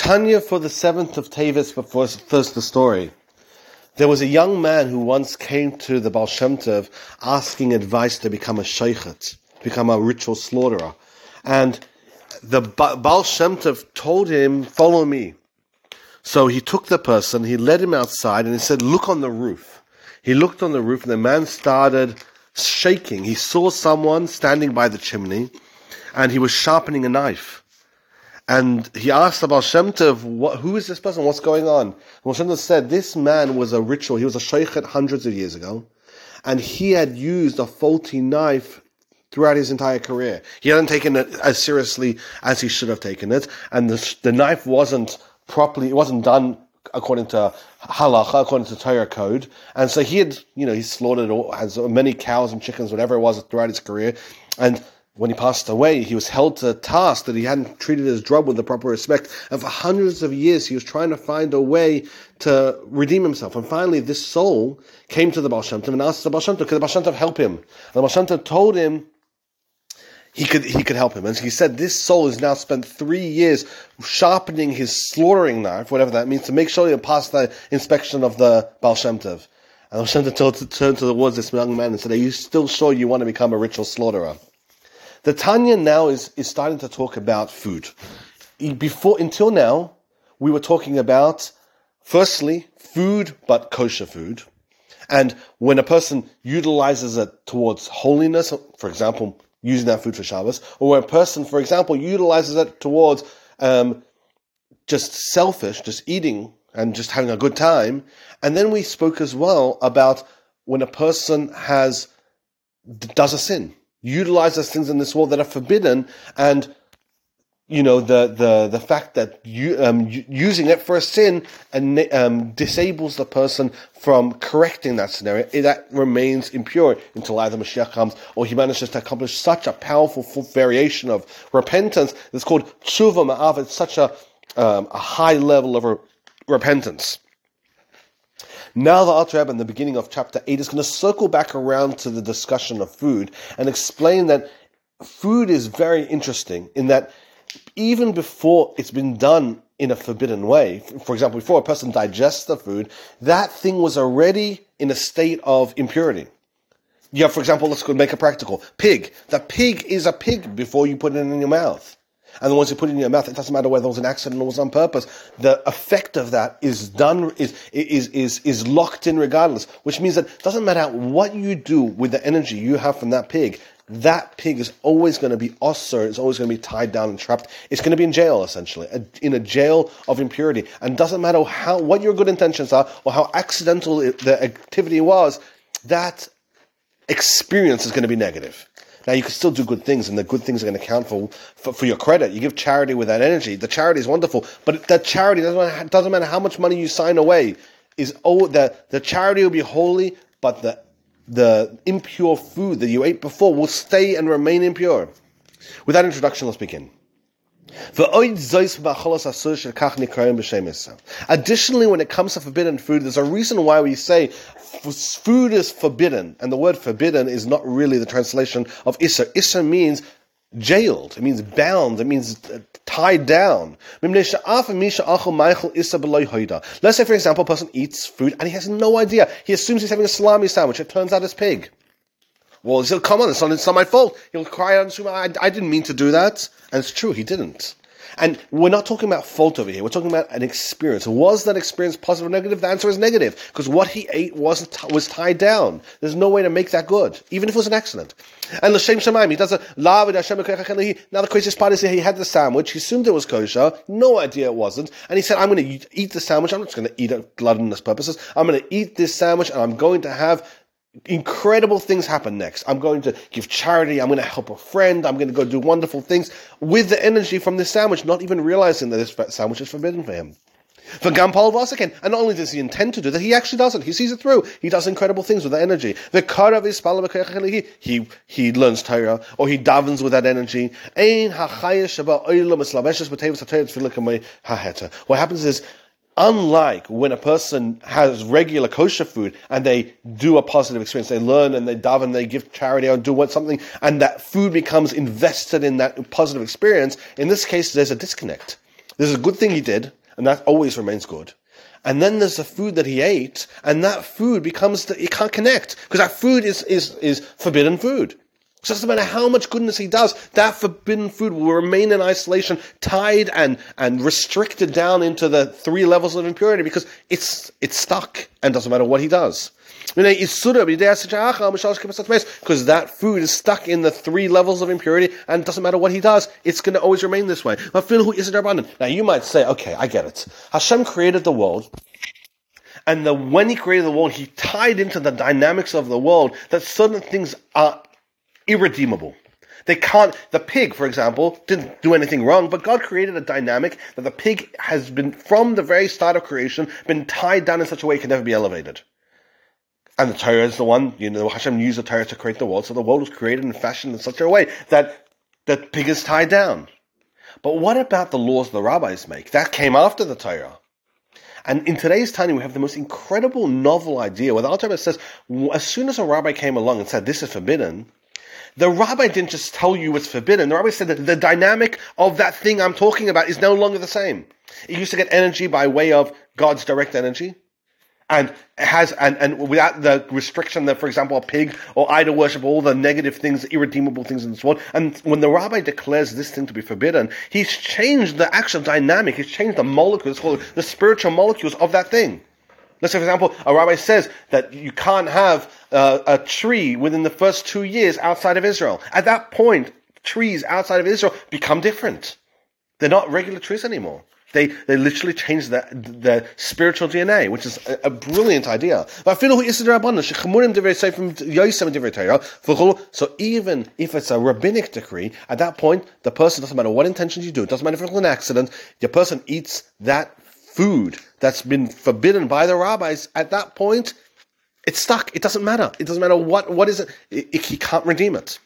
Tanya for the seventh of Teves, but first, the story. There was a young man who once came to the Baal Shem Tov asking advice to become a shochet, become a ritual slaughterer. And the ba- Baal Shem Tov told him, follow me. So he took the person, he led him outside, and he said, look on the roof. He looked on the roof, and the man started shaking. He saw someone standing by the chimney, and he was sharpening a knife. And he asked about Shem Tov, what, who is this person? What's going on? And Shem Tov said, this man was a ritual. He was a shochet hundreds of years ago. And he had used a faulty knife throughout his entire career. He hadn't taken it as seriously as he should have taken it. And the, the knife wasn't properly, it wasn't done according to halacha, according to Torah code. And so he had, you know, he slaughtered all, as many cows and chickens, whatever it was throughout his career. And when he passed away, he was held to task that he hadn't treated his drug with the proper respect. And for hundreds of years, he was trying to find a way to redeem himself. And finally, this soul came to the Baal Shem Tov and asked the Baal Shem Tov, could the Baal Shem Tov help him? And the Baal Shem Tov told him, he could he could help him. And he said this soul has now spent three years sharpening his slaughtering knife, whatever that means, to make sure he passed the inspection of the Baal Shem Tov. And the Baal Shem Tov turned towards this young man and said, Are you still sure you want to become a ritual slaughterer? The Tanya now is, is starting to talk about food. Before, until now, we were talking about, firstly, food, but kosher food. And when a person utilizes it towards holiness, for example, using that food for Shabbos, or when a person, for example, utilizes it towards um, just selfish, just eating and just having a good time. And then we spoke as well about when a person has does a sin utilizes things in this world that are forbidden and you know the the the fact that you um, using it for a sin and um, disables the person from correcting that scenario that remains impure until either Mashiach comes or he manages to accomplish such a powerful variation of repentance that's called teshuva ma'av it's such a um, a high level of re- repentance now the Alter Rebbe in the beginning of chapter 8 is going to circle back around to the discussion of food and explain that food is very interesting in that even before it's been done in a forbidden way, for example, before a person digests the food, that thing was already in a state of impurity. Yeah, for example, let's go make a practical. Pig. The pig is a pig before you put it in your mouth. And the ones you put in your mouth, it doesn't matter whether it was an accident or it was on purpose. The effect of that is done, is, is, is, is locked in regardless, which means that it doesn't matter what you do with the energy you have from that pig, that pig is always going to be osir, it's always going to be tied down and trapped. It's going to be in jail, essentially, in a jail of impurity. And doesn't matter how, what your good intentions are or how accidental the activity was, that experience is going to be negative. Now you can still do good things, and the good things are going to count for, for, for your credit. You give charity with that energy. The charity is wonderful, but that charity doesn't matter, doesn't matter how much money you sign away. Is oh the the charity will be holy, but the the impure food that you ate before will stay and remain impure. With that introduction, let's begin. Additionally, when it comes to forbidden food, there's a reason why we say food is forbidden, and the word forbidden is not really the translation of Issa. Issa means jailed, it means bound, it means uh, tied down. Let's say, for example, a person eats food and he has no idea. He assumes he's having a salami sandwich. It turns out it's pig. Well, he'll come on, it's not, it's not my fault. He'll cry out and scream, I, I didn't mean to do that. And it's true, he didn't. And we're not talking about fault over here. We're talking about an experience. Was that experience positive or negative? The answer is negative because what he ate wasn't was tied down. There's no way to make that good, even if it was an accident. And l'shem shamayim, he does a Now the craziest part is he had the sandwich. He assumed it was kosher. No idea it wasn't. And he said, "I'm going to eat the sandwich. I'm not just going to eat it gluttonous purposes. I'm going to eat this sandwich, and I'm going to have incredible things happen next. I'm going to give charity. I'm going to help a friend. I'm going to go do wonderful things with the energy from this sandwich, not even realizing that this sandwich is forbidden for him. For Gampal Vasakin, and not only does he intend to do that, he actually does it. He sees it through. He does incredible things with the energy. The Karav is he he learns Torah, or he davens with that energy. What happens is Unlike when a person has regular kosher food and they do a positive experience, they learn and they daven, and they give charity or do what something, and that food becomes invested in that positive experience. In this case, there's a disconnect. There's a good thing he did, and that always remains good. And then there's the food that he ate, and that food becomes that you can't connect because that food is, is, is forbidden food. So it doesn't matter how much goodness he does, that forbidden food will remain in isolation, tied and, and restricted down into the three levels of impurity because it's, it's stuck and doesn't matter what he does. Because that food is stuck in the three levels of impurity and it doesn't matter what he does, it's going to always remain this way. Now you might say, okay, I get it. Hashem created the world and the, when he created the world, he tied into the dynamics of the world that certain things are irredeemable. They can't, the pig, for example, didn't do anything wrong, but God created a dynamic that the pig has been, from the very start of creation, been tied down in such a way it can never be elevated. And the Torah is the one, you know, Hashem used the Torah to create the world, so the world was created and fashioned in such a way that the pig is tied down. But what about the laws the rabbis make? That came after the Torah. And in today's time, we have the most incredible novel idea where the Alter says, as soon as a rabbi came along and said, this is forbidden, the rabbi didn't just tell you it's forbidden. The rabbi said that the dynamic of that thing I'm talking about is no longer the same. It used to get energy by way of God's direct energy. And has and, and without the restriction that, for example, a pig or idol worship, all the negative things, irredeemable things in this world. And when the rabbi declares this thing to be forbidden, he's changed the actual dynamic. He's changed the molecules, the spiritual molecules of that thing. Let's say, for example, a rabbi says that you can't have uh, a tree within the first two years outside of Israel. At that point, trees outside of Israel become different. They're not regular trees anymore. They, they literally change the, the spiritual DNA, which is a, a brilliant idea. So even if it's a rabbinic decree, at that point, the person doesn't matter what intentions you do, it doesn't matter if it's an accident, the person eats that food that's been forbidden by the rabbis, at that point, it's stuck. It doesn't matter. It doesn't matter what, what is it. it, it he can't redeem it.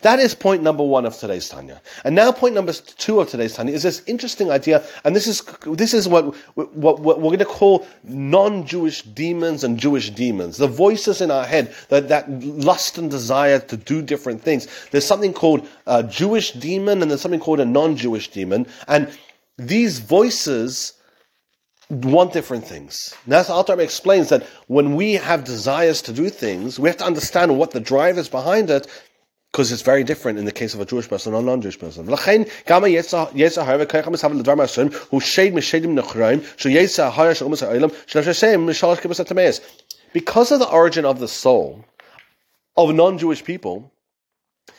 That's, point number one of today's Tanya. And now point number two of today's Tanya is this interesting idea, and this is, this is what, what, what we're going to call non-Jewish demons and Jewish demons. The voices in our head, that, that lust and desire to do different things. There's something called a Jewish demon and there's something called a non-Jewish demon. And these voices, want different things. That's Alter explains that when we have desires to do things, we have to understand what the drive is behind it, because it's very different in the case of a Jewish person or a non-Jewish person. Because of the origin of the soul of non-Jewish people,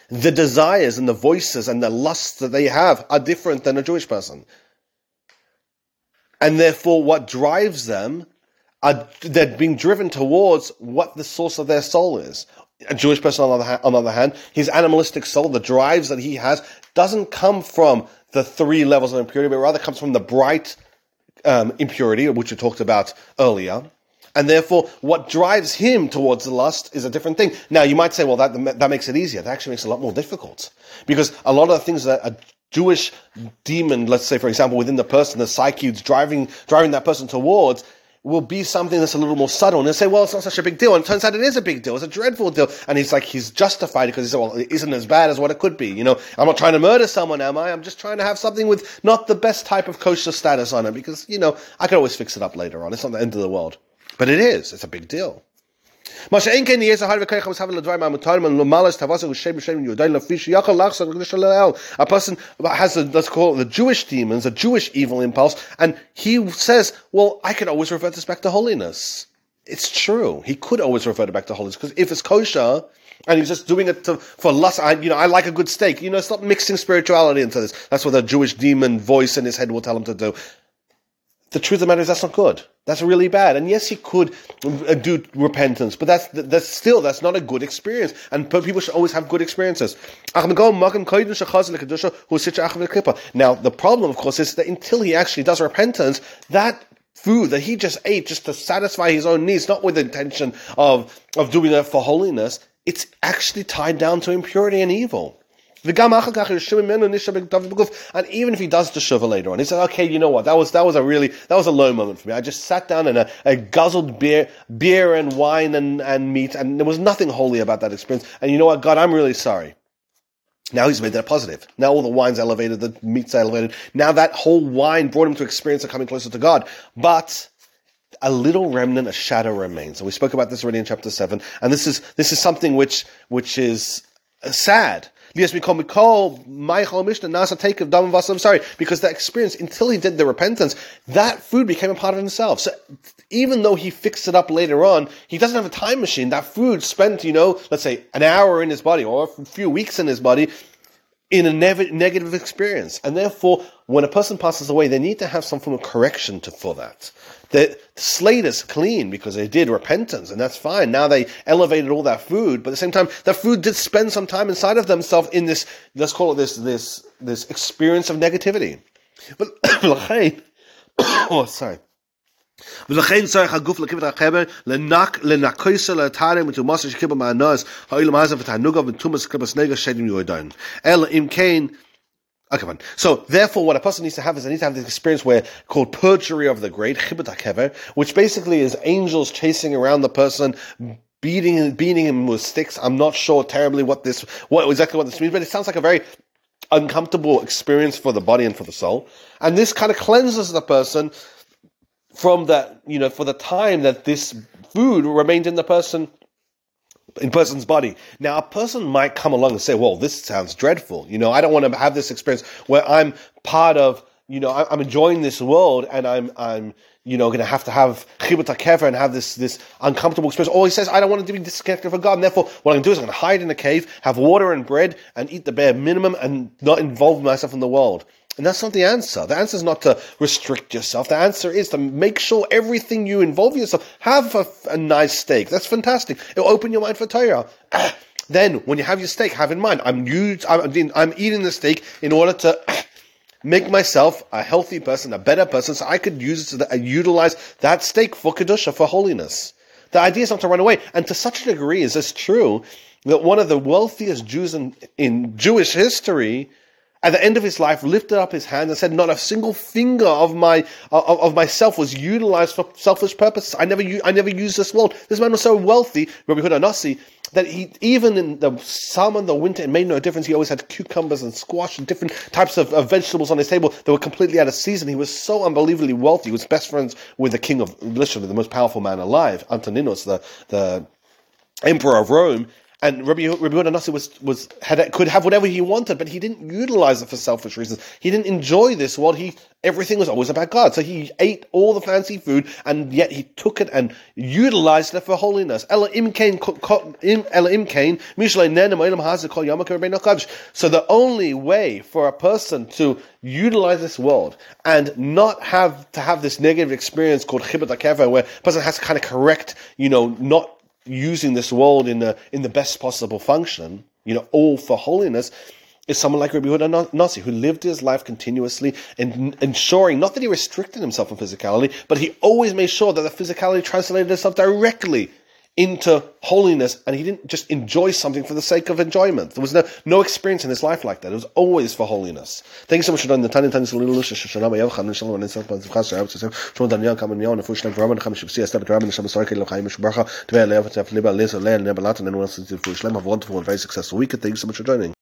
the desires and the voices and the lusts that they have are different than a Jewish person and therefore what drives them are they're being driven towards what the source of their soul is. A Jewish person, on the, other hand, on the other hand, his animalistic soul, the drives that he has, doesn't come from the three levels of impurity, but rather comes from the bright um, impurity, which we talked about earlier. And therefore, what drives him towards the lust is a different thing. Now, you might say, well, that, that makes it easier. That actually makes it a lot more difficult. Because a lot of the things that a Jewish demon, let's say, for example, within the person, the psyche driving, driving that person towards, will be something that's a little more subtle. And they say, well, it's not such a big deal. And it turns out it is a big deal. It's a dreadful deal. And he's like, he's justified because he said, well, it isn't as bad as what it could be. You know, I'm not trying to murder someone, am I? I'm just trying to have something with not the best type of kosher status on it because, you know, I can always fix it up later on. It's not the end of the world. But it is. It's a big deal. A person has a, let's call it the Jewish demons, a Jewish evil impulse, and he says, well, I can always revert this back to holiness. It's true. He could always revert it back to holiness, because if it's kosher, and he's just doing it to, for lust. I, you know, I like a good steak. You know, stop mixing spirituality into this. That's what the Jewish demon voice in his head will tell him to do the truth of the matter is that's not good. That's really bad. And yes, he could uh, do repentance, but that's that's still that's not a good experience. And people should always have good experiences. Now the problem, of course, is that until he actually does repentance, that food that he just ate just to satisfy his own needs, not with the intention of of doing it for holiness, it's actually tied down to impurity and evil. And even if he does the teshuva later on, he said, "Okay, you know what? That was that was a really that was a low moment for me. I just sat down and I, guzzled beer, beer and wine and, and meat, and there was nothing holy about that experience. And you know what, God, I'm really sorry." Now he's made that positive. Now all the wine's elevated, the meat's elevated. Now that whole wine brought him to experience of coming closer to God. But a little remnant, a shadow remains. And we spoke about this already in chapter seven. And this is this is something which which is sad. I'm sorry, because that experience, until he did the repentance, that food became a part of himself. So even though he fixed it up later on, he doesn't have a time machine. That food spent, you know, let's say an hour in his body or a few weeks in his body in a negative experience. And therefore, when a person passes away, they need to have some form of correction to, for that. The slate is clean because they did repentance, and that's fine. Now they elevated all that food, but at the same time, that food did spend some time inside of themselves in this, let's call it this, this, this experience of negativity. But, oh, sorry. ולכן צריך הגוף להקיף את החבר, לנקויסה ותומסה ותומס שדים יורדן. אלא אם כן Okay, so therefore, what a person needs to have is they need to have this experience where called perjury of the great chibut hakever, which basically is angels chasing around the person, beating beating him with sticks. I'm not sure terribly what this what exactly what this means, but it sounds like a very uncomfortable experience for the body and for the soul. And this kind of cleanses the person from that, you know, for the time that this food remained in the person in person's body. Now, a person might come along and say, well, this sounds dreadful. You know, I don't want to have this experience where I'm part of, you know, I'm enjoying this world and I'm, I'm, you know, going to have to have chibut kever and have this, this uncomfortable experience. Or he says, I don't want to be disconnected from God. And therefore, what I'm going to do is I'm going to hide in a cave, have water and bread and eat the bare minimum and not involve myself in the world. And that's not the answer. The answer is not to restrict yourself. The answer is to make sure everything you involve yourself have a, a nice steak. That's fantastic. It'll open your mind for Torah. Ah, then, when you have your steak, have in mind, I'm, used, I'm, I'm eating the steak in order to make myself a healthy person, a better person, so I could use it to utilize that steak for kedusha, for holiness. The idea is not to run away, and to such a degree is this true that one of the wealthiest Jews in, in Jewish history at the end of his life, lifted up his hand and said, "Not a single finger of my of, of myself was utilized for selfish purposes. I never I never used this world." This man was so wealthy, Rabbi Yehuda Nasi, that he even in the summer and the winter, it made no difference. He always had cucumbers and squash and different types of, of vegetables on his table that were completely out of season. He was so unbelievably wealthy. He was best friends with the king of literally the most powerful man alive, Antoninus, the the emperor of Rome, and Rabbi, Rabbi Yehuda was, was, had, could have whatever he wanted, but he didn't utilize it for selfish reasons. He didn't enjoy this world. He, everything was always about God. So he ate all the fancy food, and yet he took it and utilized it for holiness. So the only way for a person to utilize this world and not have to have this negative experience called chibut where a person has to kind of correct, you know, not using this world in the in the best possible function, you know, all for holiness, is someone like Rabbi Yehuda Nasi, who lived his life continuously in ensuring not that he restricted himself from physicality, but he always made sure that the physicality translated itself directly into holiness and he didn't just enjoy something for the sake of enjoyment. There was no, no experience in his life like that. It was always for holiness. Thank you so much for doing the Tanya Tanya Salil Lusha Shoshana Bayav Chan Nishal Wan Nisal Pan Zivchas Shayab Tzim Shon Daniel Kamen Yaw Nefu Shlem Rabban Cham Shibsi Esther Rabban Nisham Sarki Lo Chaim Mishbarcha Tvei Lev Tef Liba Leza Leil Neba Latan and Wilson Fu Shlem have a wonderful and very successful week. Thank you so much for joining.